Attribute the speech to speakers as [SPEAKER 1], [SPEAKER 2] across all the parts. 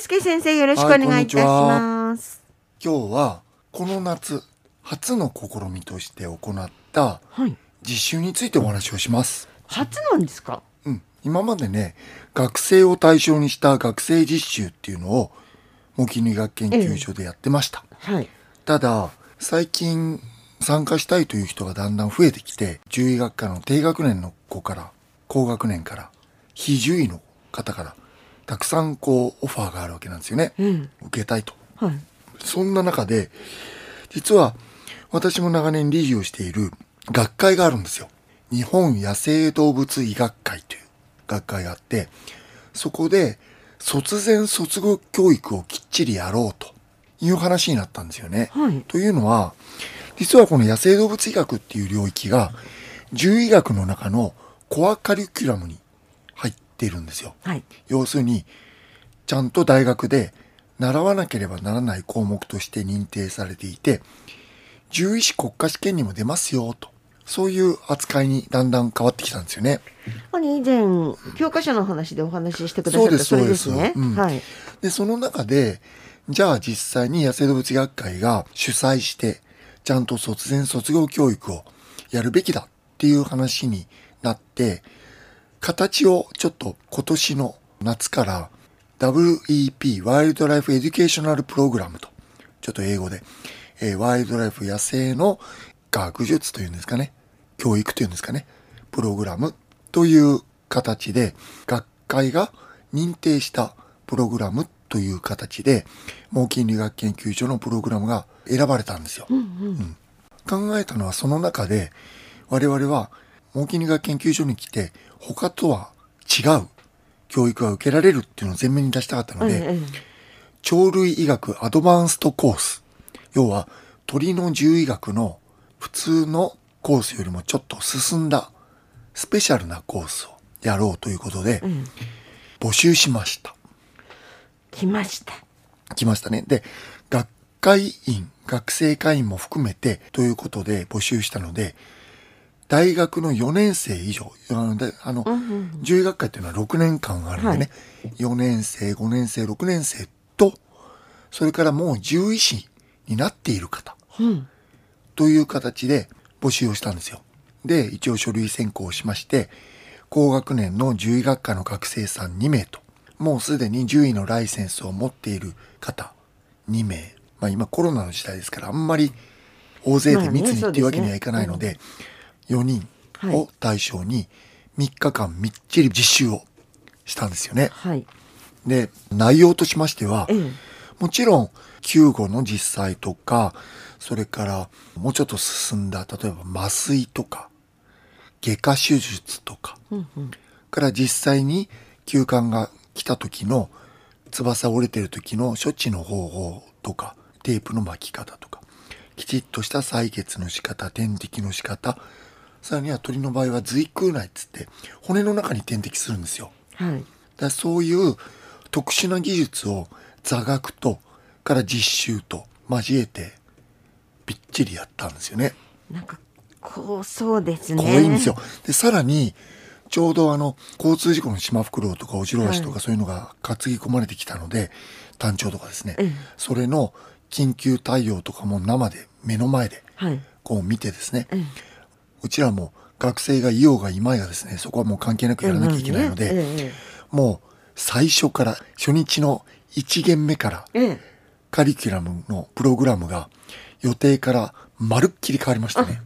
[SPEAKER 1] 介先生よろしくお願いいたします。
[SPEAKER 2] 今日はこの夏初の試みとして行った
[SPEAKER 1] はい。
[SPEAKER 2] 実習についてお話をします。
[SPEAKER 1] 初なんですか？
[SPEAKER 2] うん、今までね学生を対象にした学生実習っていうのを模擬理学研究所でやってました。
[SPEAKER 1] はい。
[SPEAKER 2] ただ最近参加したいという人がだんだん増えてきて獣医学科の低学年の子から高学年から非獣医の方からたくさんこうオファーがあるわけなんですよね、
[SPEAKER 1] うん。
[SPEAKER 2] 受けたいと
[SPEAKER 1] はい。
[SPEAKER 2] そんな中で実は私も長年理事をしている学会があるんですよ日本野生動物医学会という学会があってそこで卒前卒業教育をきっちりやろうという話になったんですよね。
[SPEAKER 1] はい
[SPEAKER 2] というのは実はこの野生動物医学っていう領域が獣医学の中のコアカリキュラムに入っているんですよ。
[SPEAKER 1] はい。
[SPEAKER 2] 要するにちゃんと大学で習わなければならない項目として認定されていて獣医師国家試験にも出ますよとそういう扱いにだんだん変わってきたんですよね。
[SPEAKER 1] 以前教科書の話でお話ししてくださ
[SPEAKER 2] そうです
[SPEAKER 1] ったそれですね。
[SPEAKER 2] そうですうん
[SPEAKER 1] はい。
[SPEAKER 2] でその中でじゃあ実際に野生動物医学会が主催してちゃんと卒前卒業教育をやるべきだっていう話になって形をちょっと今年の夏から WEP ワイルドライフエデュケーショナルプログラムとちょっと英語で、えーワイルドライフ野生の学術というんですかね教育というんですかねプログラムという形で学会が認定したプログラムという形で猛禽理学研究所のプログラムが選ばれたんですよ。うん考えたのはその中で我々は猛禽理学研究所に来て他とは違う教育が受けられるっていうのを前面に出したかったので、
[SPEAKER 1] ええ
[SPEAKER 2] 鳥類医学アドバンストコース要は鳥の獣医学の普通のコースよりもちょっと進んだスペシャルなコースをやろうということで
[SPEAKER 1] うん。
[SPEAKER 2] 募集しました。
[SPEAKER 1] 来ました。
[SPEAKER 2] 来ましたね。で、学会員、学生会員も含めてということで募集したので、大学の4年生以上、あの、であの。獣医学会っていうのは6年間あるんでね、4年生、5年生、6年生と、それからもう獣医師になっている方
[SPEAKER 1] うん。
[SPEAKER 2] という形で募集をしたんですよ。で、一応書類選考をしまして、高学年の獣医学科の学生さん2名と、もうすでに獣医のライセンスを持っている方2名。まあ今コロナの時代ですからあんまり大勢で密にっていうわけにはいかないので、4人を対象に3日間みっちり実習をしたんですよね。
[SPEAKER 1] はい。
[SPEAKER 2] で、内容としましては、
[SPEAKER 1] ええ。
[SPEAKER 2] もちろん救護の実際とかそれからもうちょっと進んだ例えば麻酔とか外科手術とか
[SPEAKER 1] うんうん。
[SPEAKER 2] から実際に急患が来た時の翼折れてる時の処置の方法とかテープの巻き方とかきちっとした採血の仕方点滴の仕方さらには鳥の場合は髄空内っつって骨の中に点滴するんですよ。
[SPEAKER 1] はい。
[SPEAKER 2] だそういう特殊な技術を座学とから実習と交えてびっちりやったんですよね。
[SPEAKER 1] なんか、こう、そうですね。
[SPEAKER 2] 怖いんですよ。で、さらに、ちょうどあの、交通事故のシマフクロウとかオジロワシと
[SPEAKER 1] はい
[SPEAKER 2] かそういうのが担ぎ込まれてきたので、単調とかですね
[SPEAKER 1] ええ、
[SPEAKER 2] それの緊急対応とかも生で、目の前で、
[SPEAKER 1] はい。
[SPEAKER 2] こう見てですね、
[SPEAKER 1] ええ
[SPEAKER 2] うちらも学生がいようがいまいがですね、そこはもう関係なくやらなきゃいけないので、
[SPEAKER 1] ええ
[SPEAKER 2] もう最初から初日の1限目からカリキュラムのプログラムが予定からまるっきり変わりましたね。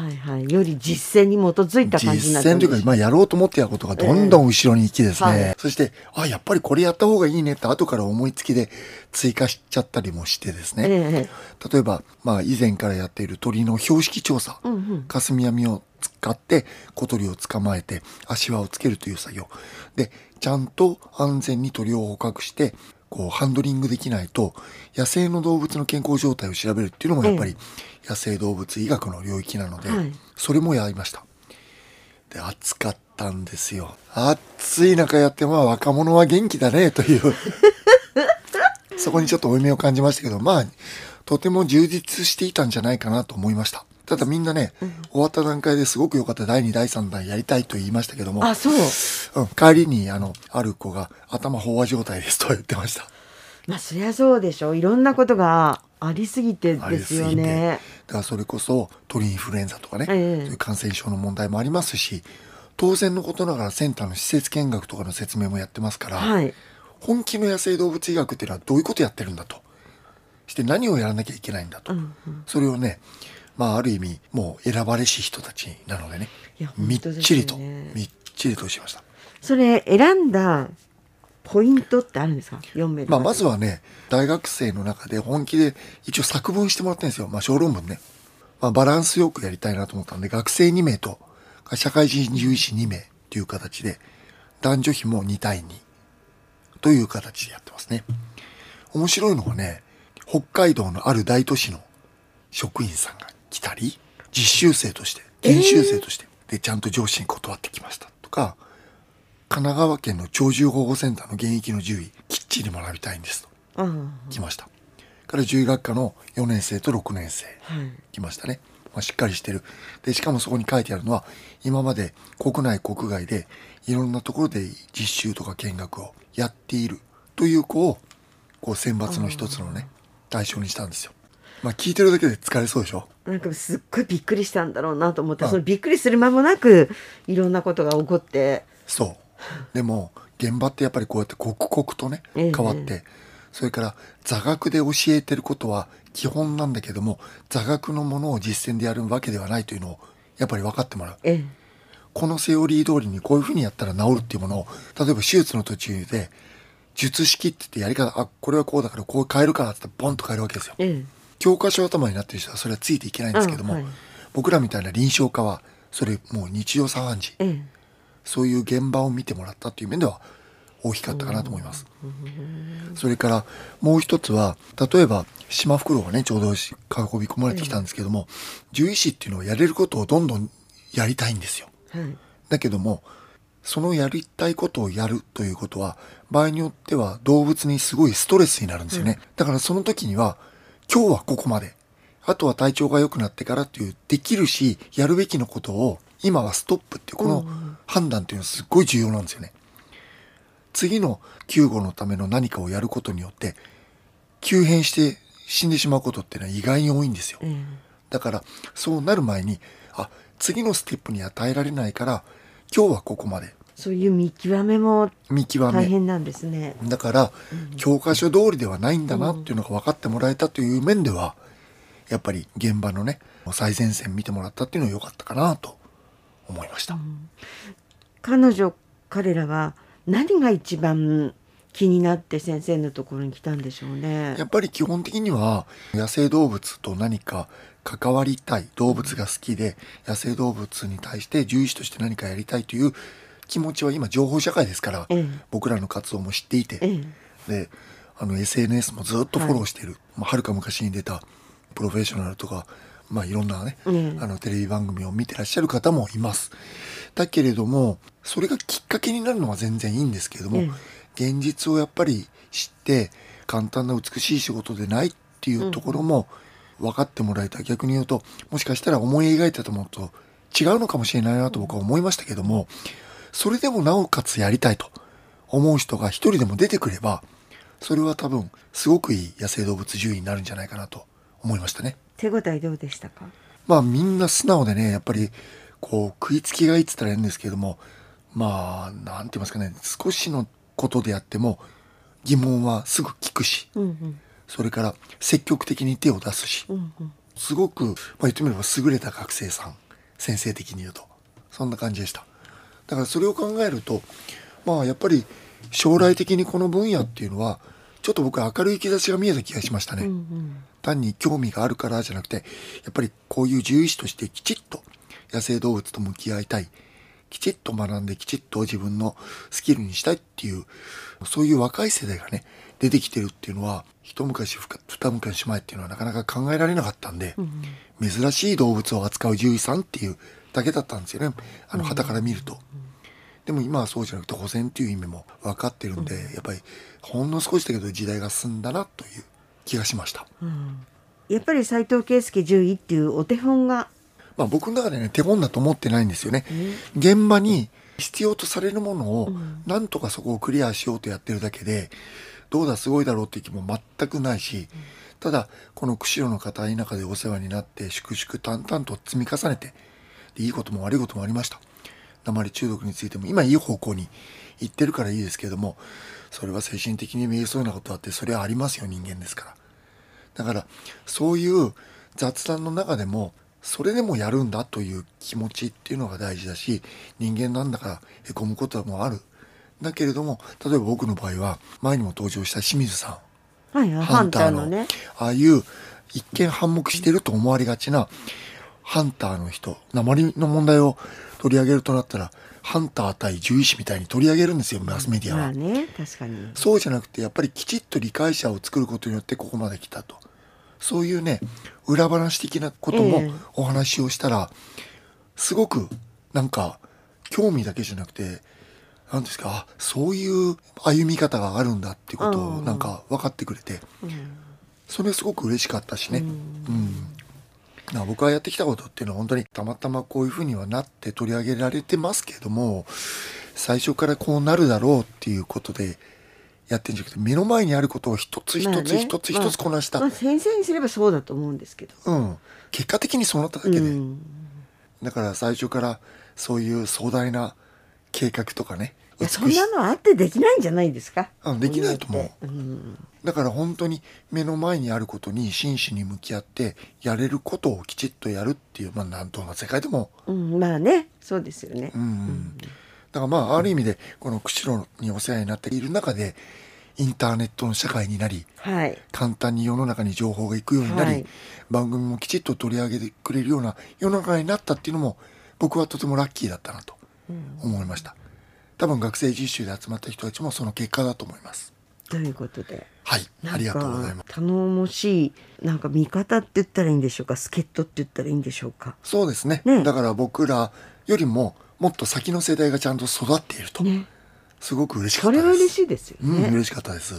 [SPEAKER 1] はいはい。より実践に基づいた感じにな
[SPEAKER 2] 実践というか今やろうと思ってたことがどんどん後ろに行きですね、
[SPEAKER 1] ええはい。
[SPEAKER 2] そしてあやっぱりこれやった方がいいねって後から思いつきで追加しちゃったりもしてですね、
[SPEAKER 1] ええ
[SPEAKER 2] 例えば、まあ、以前からやっている鳥の標識調査、
[SPEAKER 1] うんうん。
[SPEAKER 2] 霞網を使って小鳥を捕まえて足輪をつけるという作業。でちゃんと安全に鳥を捕獲してこうハンドリングできないと野生の動物の健康状態を調べるっていうのもやっぱり野生動物医学の領域なので、
[SPEAKER 1] はい。
[SPEAKER 2] それもやりました。で暑かったんですよ。暑い中やってまあ若者は元気だねという。そこにちょっと負い目を感じましたけどまあとても充実していたんじゃないかなと思いましたただみんなね、終わった段階ですごく良かった。第2第3弾やりたいと言いましたけども、
[SPEAKER 1] あそう。
[SPEAKER 2] うん、帰りにあのある子が頭飽和状態ですとは言ってました。
[SPEAKER 1] まあそりゃそうでしょう。いろんなことがありすぎてですよね。
[SPEAKER 2] だからそれこそ鳥インフルエンザとかね、
[SPEAKER 1] ええ。
[SPEAKER 2] そういう感染症の問題もありますし当然のことながらセンターの施設見学とかの説明もやってますから、
[SPEAKER 1] はい。
[SPEAKER 2] 本気の野生動物医学っていうのはどういうことやってるんだと。して何をやらなきゃいけないんだと、
[SPEAKER 1] うん。
[SPEAKER 2] それをねまあある意味もう選ばれし人たちなのでね。
[SPEAKER 1] いや
[SPEAKER 2] みっちりと、みっちりとしました。
[SPEAKER 1] それ選んだポイントってあるんですか？読める
[SPEAKER 2] まあ、まずはね大学生の中で本気で一応作文してもらってるんですよ、まあ、小論文ね、まあ、バランスよくやりたいなと思ったんで学生2名と社会人獣医師2名という形で男女比も2対2という形でやってますね。面白いのがね北海道のある大都市の職員さんが来たり実習生として研修生として、でちゃんと上司に断ってきましたとか神奈川県の鳥獣保護センターの現役の獣医きっちり学びたいんですと。来ました。から獣医学科の4年生と6年生
[SPEAKER 1] はい。
[SPEAKER 2] 来ましたね、まあ、しっかりしてる。でしかもそこに書いてあるのは今まで国内国外でいろんなところで実習とか見学をやっているという子をこう選抜の一つのね対象にしたんですよまあ聞いてるだけで疲れそうでしょ？
[SPEAKER 1] なんかすっごいびっくりしたんだろうなと思って、
[SPEAKER 2] うん
[SPEAKER 1] そのびっくりする間もなくいろんなことが起こって。
[SPEAKER 2] そう。でも現場ってやっぱりこうやって刻々とね
[SPEAKER 1] ええ。
[SPEAKER 2] 変わって、それから座学で教えてることは基本なんだけども座学のものを実践でやるわけではないというのをやっぱり分かってもらう。
[SPEAKER 1] ええ。
[SPEAKER 2] このセオリー通りにこういうふうにやったら治るっていうものを例えば手術の途中で術式って言ってやり方あこれはこうだからこう変えるからってボンと変えるわけですよ。
[SPEAKER 1] ええ
[SPEAKER 2] 教科書頭になってる人はそれはついていけないんですけども、
[SPEAKER 1] あはい。
[SPEAKER 2] 僕らみたいな臨床家はそれもう日常茶飯事。
[SPEAKER 1] ええ。
[SPEAKER 2] そういう現場を見てもらったという面では大きかったかなと思います。それからもう一つは例えば島袋がねちょうど運び込まれてきたんですけども、獣医師っていうのはやれることをどんどんやりたいんですよ。
[SPEAKER 1] はい。
[SPEAKER 2] だけどもそのやりたいことをやるということは場合によっては動物にすごいストレスになるんですよね、だからその時には今日はここまで。あとは体調が良くなってからっていうできるしやるべきのことを今はストップっていうこの判断っていうのはすっごい重要なんですよね。次の救護のための何かをやることによって急変して死んでしまうことっていうのは意外に多いんですよ、
[SPEAKER 1] ええ
[SPEAKER 2] だからそうなる前にあ次のステップに与えられないから今日はここまで
[SPEAKER 1] そういう見極めも
[SPEAKER 2] 見極め
[SPEAKER 1] 大変なんですね。
[SPEAKER 2] だから、教科書通りではないんだなっていうのが分かってもらえたという面ではやっぱり現場のね最前線見てもらったっていうのは良かったかなと思いました、
[SPEAKER 1] 彼女彼らは何が一番気になって先生のところに来たんでしょうね
[SPEAKER 2] や。っぱり基本的には野生動物と何か関わりたい動物が好きで野生動物に対して獣医師として何かやりたいという気持ちは今情報社会ですから、
[SPEAKER 1] ええ。
[SPEAKER 2] 僕らの活動も知っていて、
[SPEAKER 1] ええ。
[SPEAKER 2] であの SNS もずっとフォローしてい。る、まあ、はるか昔に出たプロフェッショナルとか、まあ、いろんなね、
[SPEAKER 1] ええ。
[SPEAKER 2] あのテレビ番組を見てらっしゃる方もいます。だけれどもそれがきっかけになるのは全然いいんですけれども、
[SPEAKER 1] ええ。
[SPEAKER 2] 現実をやっぱり知って簡単な美しい仕事でないっていうところも分かってもらえた、逆に言うともしかしたら思い描いてたものと違うのかもしれないなと僕は思いましたけどもそれでもなおかつやりたいと思う人が一人でも出てくればそれは多分すごくいい野生動物獣医になるんじゃないかなと思いましたね。
[SPEAKER 1] 手応えどうでしたか？
[SPEAKER 2] まあみんな素直でねやっぱりこう食いつきがいいって言ったらいいんですけれどもまあなんて言いますかね少しのことであっても疑問はすぐ聞くし
[SPEAKER 1] うんうん
[SPEAKER 2] それから積極的に手を出すし
[SPEAKER 1] うんうん。
[SPEAKER 2] すごく、まあ、言ってみれば優れた学生さん先生的に言うとそんな感じでしただからそれを考えるとまあやっぱり将来的にこの分野っていうのはちょっと僕は明るい兆しが見えた気がしましたね、
[SPEAKER 1] うんうん。
[SPEAKER 2] 単に興味があるからじゃなくてやっぱりこういう獣医師としてきちっと野生動物と向き合いたい。きちっと学んできちっと自分のスキルにしたいっていうそういう若い世代がね出てきてるっていうのは一昔二昔前っていうのはなかなか考えられなかったんで、珍しい動物を扱う獣医さんっていうだけだったんですよね。あの旗から見ると。でも今はそうじゃなくて保全っていう意味も分かってるんで、やっぱりほんの少しだけど時代が進んだなという気がしました。
[SPEAKER 1] やっぱり斉藤圭介獣医っていうお手本が。
[SPEAKER 2] まあ僕の中でね手本だと思ってないんですよね。現場に必要とされるものをなんとかそこをクリアしようとやってるだけでどうだすごいだろうっていう気も全くないし、ただこの釧路の方田舎でお世話になって粛々淡々と積み重ねていいことも悪いこともありました。鉛中毒についても今いい方向に行ってるからいいですけれどもそれは精神的に見えそうなことだってそれはありますよ人間ですから。だからそういう雑談の中でもそれでもやるんだという気持ちっていうのが大事だし人間なんだからへこむこともある。だけれども例えば僕の場合は前にも登場した清水さ
[SPEAKER 1] ん、はい、ハンターのね。
[SPEAKER 2] ああいう一見反目してると思われがちなハンターの人鉛の問題を取り上げるとなったらハンター対獣医師みたいに取り上げるんですよマスメディアは、まあ
[SPEAKER 1] ね、確かに。
[SPEAKER 2] そうじゃなくてやっぱりきちっと理解者を作ることによってここまで来たと。そういうね裏話的なこともお話をしたら、すごくなんか興味だけじゃなくて何ですかそういう歩み方があるんだっていうことをなんか分かってくれて、それすごく嬉しかったしね。うん僕がやってきたことっていうのは本当にたまたまこういうふうにはなって取り上げられてますけれども最初からこうなるだろうっていうことでやってんじゃなくて目の前にあることを一つ一つ一つ一つこなした、
[SPEAKER 1] まあまあ、先生にすればそうだと思うんですけど。
[SPEAKER 2] うん。結果的にそうなっただけで、うん、だから最初からそういう壮大な計画とかね
[SPEAKER 1] そんなのあってできないんじゃないですか？
[SPEAKER 2] あできないと思う、うん、だから本当に目の前にあることに真摯に向き合ってやれることをきちっとやるっていうまあなんとな世界でも、
[SPEAKER 1] うん、まあね。そうですよね、
[SPEAKER 2] うん、うん、だからまあある意味でこの釧路にお世話になっている中でインターネットの社会になり、
[SPEAKER 1] はい、
[SPEAKER 2] 簡単に世の中に情報が行くようになり、はい、番組もきちっと取り上げてくれるような世の中になったっていうのも僕はとてもラッキーだったなと思いました。多分学生実習で集まった人たちもその結果だと思います。
[SPEAKER 1] ということで？
[SPEAKER 2] はい、ありがとうございます。
[SPEAKER 1] 頼もしい、なんか見方って言ったらいいんでしょうか、助っ人って言ったらいいんでしょうか？
[SPEAKER 2] そうですね。ねだから僕らよりももっと先の世代がちゃんと育っていると、ね、すごく嬉しかったです。
[SPEAKER 1] それは嬉しいですよね。
[SPEAKER 2] うん、嬉しかったです。